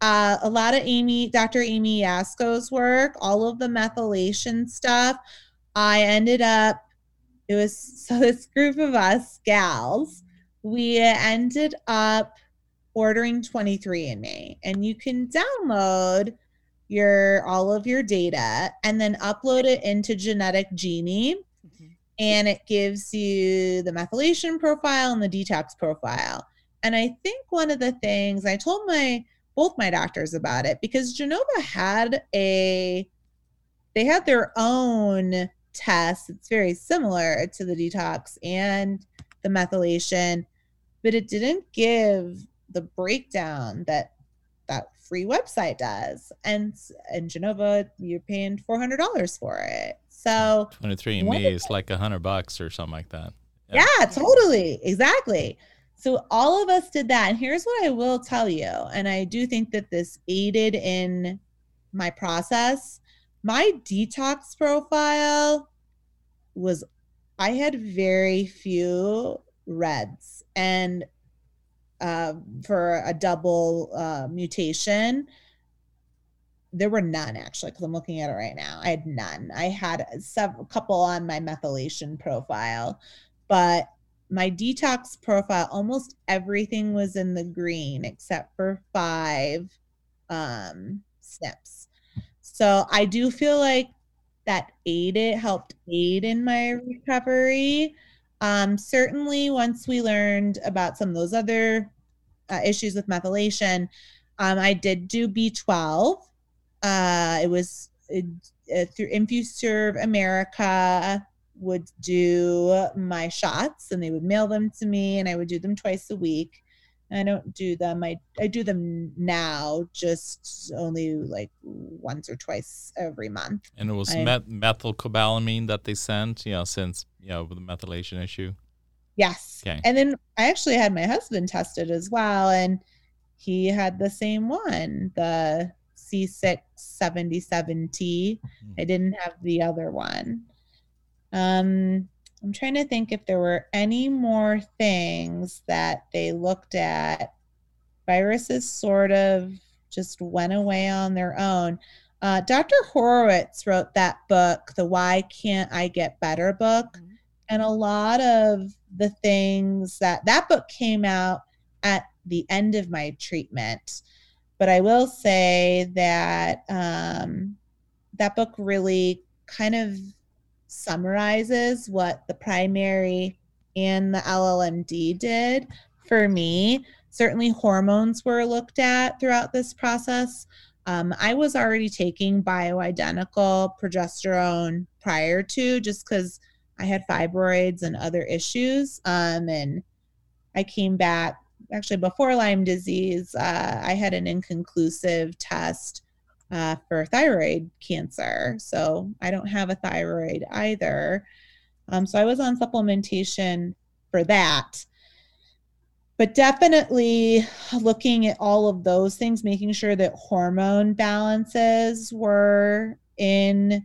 Uh, a lot of Amy, Dr. Amy Yasko's work, all of the methylation stuff. I ended up it was so this group of us gals we ended up ordering 23andme and you can download your all of your data and then upload it into genetic genie mm-hmm. and it gives you the methylation profile and the detox profile and i think one of the things i told my both my doctors about it because genova had a they had their own test. It's very similar to the detox and the methylation, but it didn't give the breakdown that that free website does. And in Genova, you're paying four hundred dollars for it. So twenty three and me is like a hundred bucks or something like that. Yeah. yeah, totally, exactly. So all of us did that. And here's what I will tell you, and I do think that this aided in my process my detox profile was I had very few reds and uh, for a double uh, mutation. There were none actually because i'm looking at it right now. I had none. I had several couple on my methylation profile but my detox profile almost everything was in the green except for five um SNPs so I do feel like that aided, helped aid in my recovery. Um, certainly, once we learned about some of those other uh, issues with methylation, um, I did do B12. Uh, it was it, uh, through InfuServe America would do my shots and they would mail them to me and I would do them twice a week. I don't do them. I I do them now, just only like once or twice every month. And it was met- methylcobalamin that they sent, you know, since you know with the methylation issue. Yes. Okay. And then I actually had my husband tested as well, and he had the same one, the C677T. Mm-hmm. I didn't have the other one. Um, I'm trying to think if there were any more things that they looked at. Viruses sort of just went away on their own. Uh, Dr. Horowitz wrote that book, the Why Can't I Get Better book. Mm-hmm. And a lot of the things that that book came out at the end of my treatment. But I will say that um, that book really kind of summarizes what the primary and the LLMD did for me. Certainly, hormones were looked at throughout this process. Um, I was already taking bioidentical progesterone prior to just because I had fibroids and other issues. Um, and I came back actually before Lyme disease. Uh, I had an inconclusive test uh, for thyroid cancer. So I don't have a thyroid either. Um, so I was on supplementation for that. But definitely looking at all of those things, making sure that hormone balances were in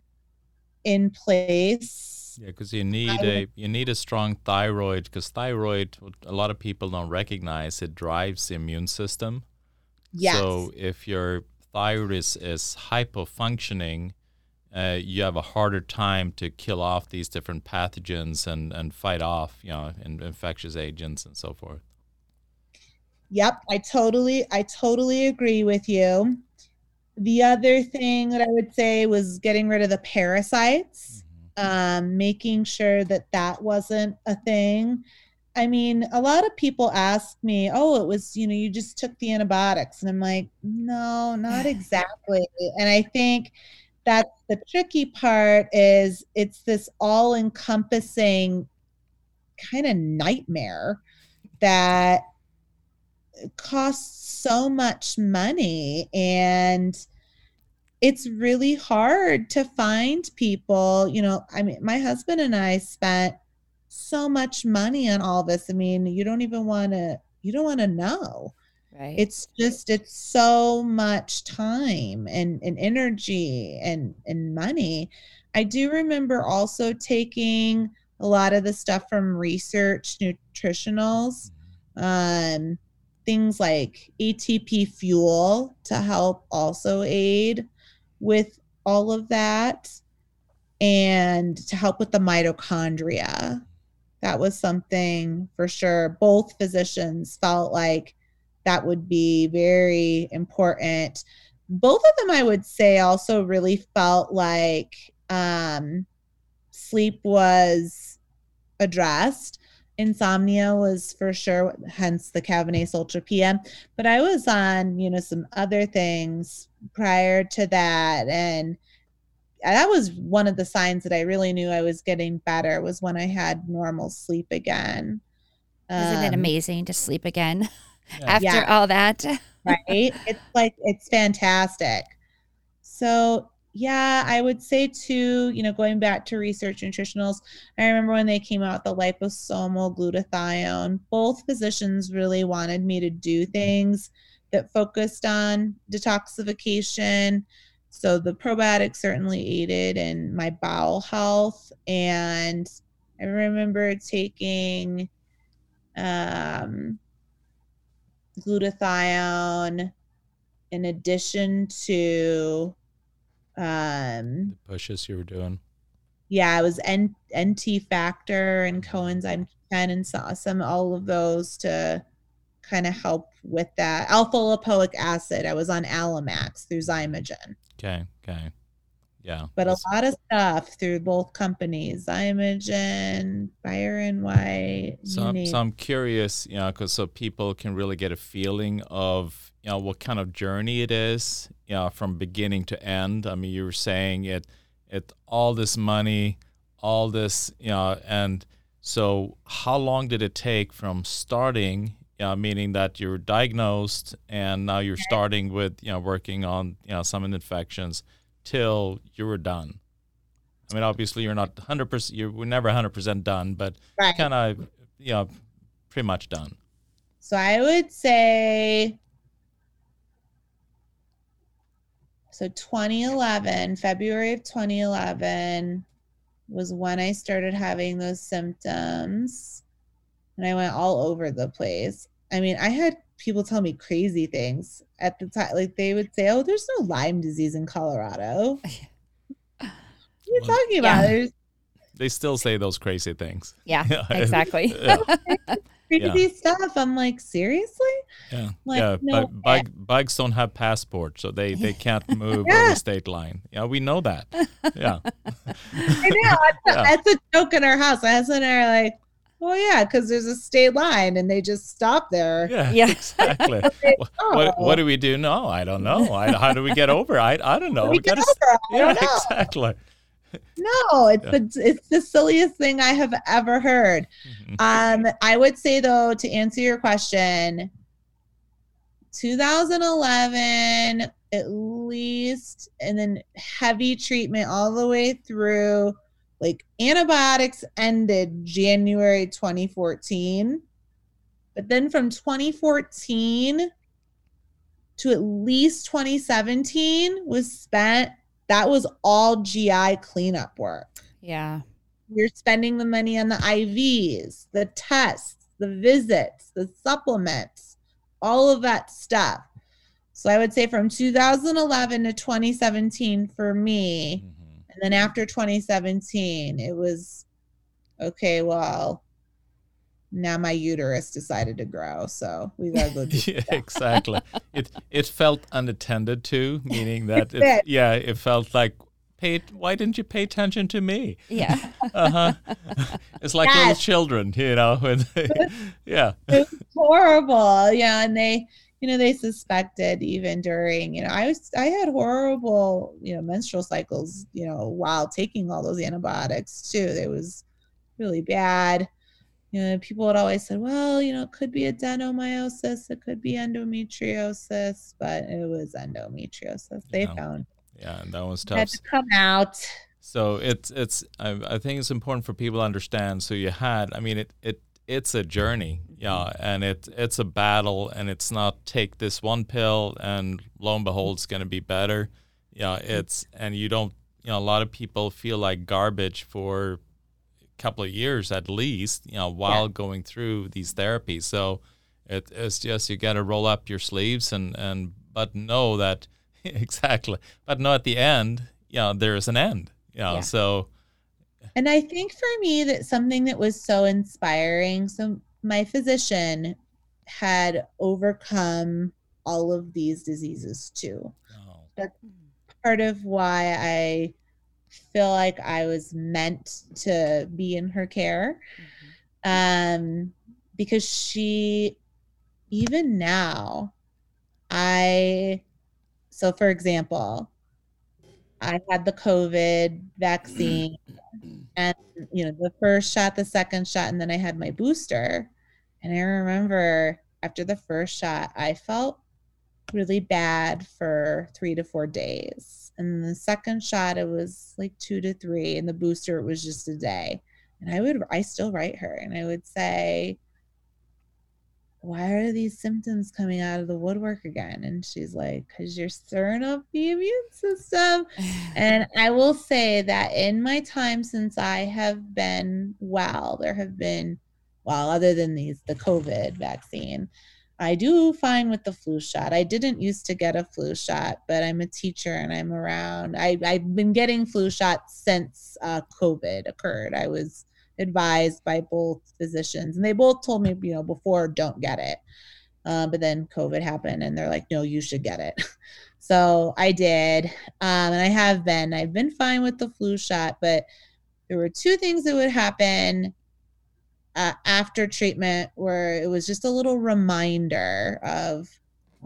in place. Yeah, because you need a you need a strong thyroid because thyroid a lot of people don't recognize it drives the immune system. Yes. So if your thyroid is, is hypofunctioning, uh, you have a harder time to kill off these different pathogens and, and fight off, you know, in, infectious agents and so forth. Yep, I totally, I totally agree with you. The other thing that I would say was getting rid of the parasites, mm-hmm. um, making sure that that wasn't a thing. I mean, a lot of people ask me, oh, it was, you know, you just took the antibiotics. And I'm like, no, not exactly. and I think that's the tricky part is it's this all encompassing kind of nightmare that costs so much money and it's really hard to find people you know i mean my husband and i spent so much money on all this. I mean you don't even want to you don't want to know. Right. It's just it's so much time and, and energy and and money. I do remember also taking a lot of the stuff from research nutritionals um things like ATP fuel to help also aid with all of that and to help with the mitochondria. That was something for sure. Both physicians felt like that would be very important. Both of them, I would say, also really felt like um, sleep was addressed insomnia was for sure hence the Kavinace Ultra PM but I was on you know some other things prior to that and that was one of the signs that I really knew I was getting better was when I had normal sleep again isn't it um, amazing to sleep again yeah. after yeah. all that right it's like it's fantastic so yeah, I would say too, you know, going back to research nutritionals, I remember when they came out the liposomal glutathione, both physicians really wanted me to do things that focused on detoxification. So the probiotics certainly aided in my bowel health. And I remember taking um, glutathione in addition to um, the pushes you were doing. Yeah, it was N- NT factor and coenzyme 10 and saw some all of those to kind of help with that. Alpha lipoic acid. I was on Alamax through Xymogen. Okay. Okay. Yeah. But a lot of stuff through both companies, Xymogen, Byron White. So, so I'm curious, you know, because so people can really get a feeling of, you know, what kind of journey it is, you know, from beginning to end. I mean, you were saying it, it, all this money, all this, you know, and so how long did it take from starting, you know, meaning that you're diagnosed and now you're starting with, you know, working on, you know, some infections till you were done? I mean, obviously you're not 100%, you were never 100% done, but right. kind of, you know, pretty much done. So I would say, so 2011, February of 2011 was when I started having those symptoms and I went all over the place. I mean, I had people tell me crazy things at the time. Like they would say, "Oh, there's no Lyme disease in Colorado." what are you well, talking about? Yeah. They still say those crazy things. Yeah, exactly. crazy yeah. stuff. I'm like, seriously? Yeah, like, yeah. No bug, bugs don't have passports, so they they can't move yeah. over state line. Yeah, we know that. Yeah, I know. That's, yeah. that's a joke in our house. My husband and I are like, well, yeah, because there's a state line and they just stop there. Yeah, yeah. exactly. oh. what, what, do we do? No, I don't know. I, how do we get over? I, I don't know. We, we gotta, yeah, know. exactly. No, it's yeah. the it's the silliest thing I have ever heard. Mm-hmm. Um, I would say though, to answer your question, 2011 at least, and then heavy treatment all the way through like antibiotics ended January 2014. But then from 2014 to at least 2017 was spent, that was all GI cleanup work. Yeah. You're spending the money on the IVs, the tests, the visits, the supplements, all of that stuff. So I would say from 2011 to 2017 for me, mm-hmm then after 2017, it was okay, well, now my uterus decided to grow, so we gotta go. Do yeah, exactly. it it felt unattended to, meaning that it, yeah, it felt like pay. Why didn't you pay attention to me? Yeah. uh huh. It's like yes. little children, you know. When they, yeah. It was horrible. Yeah, and they, you know, they suspected even during, you know, I was I had horrible, you know, menstrual cycles, you know, while taking all those antibiotics too. It was really bad. You know, people would always say, well, you know, it could be adenomyosis, it could be endometriosis, but it was endometriosis. They yeah. found yeah, and that was tough. Had to come out. So it's it's I, I think it's important for people to understand. So you had, I mean, it it it's a journey, mm-hmm. yeah, and it it's a battle, and it's not take this one pill and lo and behold, it's going to be better. Yeah, mm-hmm. it's and you don't, you know, a lot of people feel like garbage for a couple of years at least, you know, while yeah. going through these therapies. So it, it's just you got to roll up your sleeves and and but know that exactly. But know at the end, you know, there is an end. You know, yeah. so. And I think for me that something that was so inspiring. So my physician had overcome all of these diseases too. Oh. That's part of why I feel like I was meant to be in her care. Mm-hmm. Um, because she, even now, I so, for example, I had the COVID vaccine and, you know, the first shot, the second shot, and then I had my booster. And I remember after the first shot, I felt really bad for three to four days. And the second shot, it was like two to three. And the booster, it was just a day. And I would, I still write her and I would say, why are these symptoms coming out of the woodwork again? And she's like, because you're stirring up the immune system. and I will say that in my time since I have been well, there have been, well, other than these, the COVID vaccine, I do fine with the flu shot. I didn't used to get a flu shot, but I'm a teacher and I'm around. I, I've been getting flu shots since uh, COVID occurred. I was advised by both physicians, and they both told me, you know, before don't get it. Uh, but then COVID happened, and they're like, no, you should get it. so I did, um, and I have been. I've been fine with the flu shot, but there were two things that would happen uh, after treatment where it was just a little reminder of,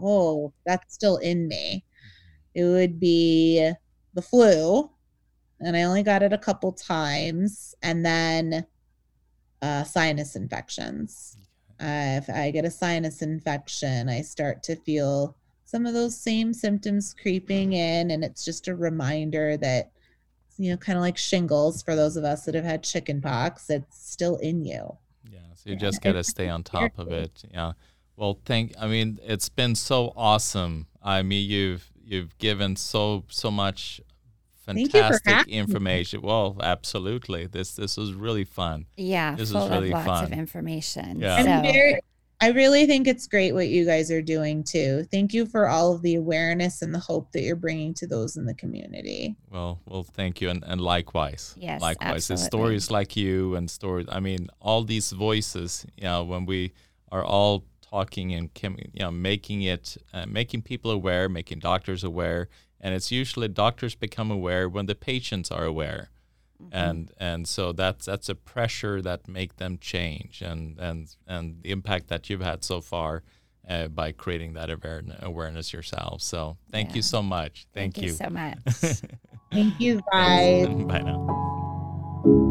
oh, that's still in me. It would be the flu, and I only got it a couple times, and then uh, sinus infections. Uh, if I get a sinus infection, I start to feel some of those same symptoms creeping in, and it's just a reminder that you know, kind of like shingles for those of us that have had chicken pox, it's still in you. Yeah, so you just got to stay on top of it. Yeah. Well, thank. I mean, it's been so awesome. I mean, you've you've given so so much fantastic information. Well, absolutely. This this was really fun. Yeah, this was really lots fun. of information. Yeah. So. Very, I really think it's great what you guys are doing too. Thank you for all of the awareness and the hope that you're bringing to those in the community. Well, well, thank you, and, and likewise. Yes, likewise. Absolutely. stories like you and stories. I mean, all these voices. You know, when we are all talking and you know making it, uh, making people aware, making doctors aware, and it's usually doctors become aware when the patients are aware. Mm-hmm. and and so that's that's a pressure that make them change and and and the impact that you've had so far uh, by creating that awareness, awareness yourself. So thank yeah. you so much. Thank, thank you. you. so much. Thank you. guys. Bye now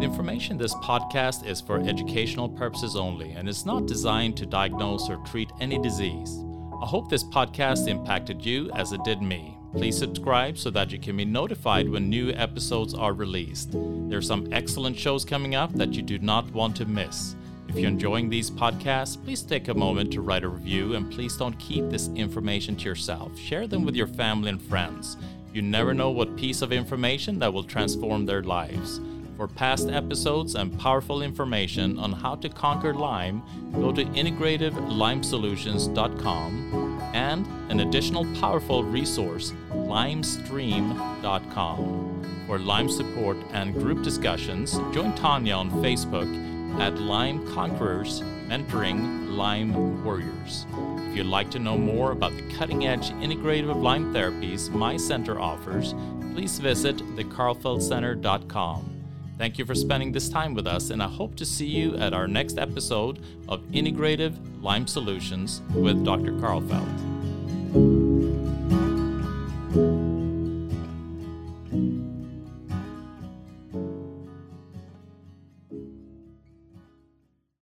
The information in this podcast is for educational purposes only and is not designed to diagnose or treat any disease. I hope this podcast impacted you as it did me. Please subscribe so that you can be notified when new episodes are released. There are some excellent shows coming up that you do not want to miss. If you're enjoying these podcasts, please take a moment to write a review and please don't keep this information to yourself. Share them with your family and friends. You never know what piece of information that will transform their lives. For past episodes and powerful information on how to conquer Lyme, go to integrativelymesolutions.com and an additional powerful resource, lymestream.com. For Lyme support and group discussions, join Tanya on Facebook at Lyme Conquerors Mentoring Lyme Warriors. If you'd like to know more about the cutting edge integrative Lyme therapies my center offers, please visit thekarlfeldtcenter.com. Thank you for spending this time with us, and I hope to see you at our next episode of Integrative Lyme Solutions with Dr. Karlfeldt.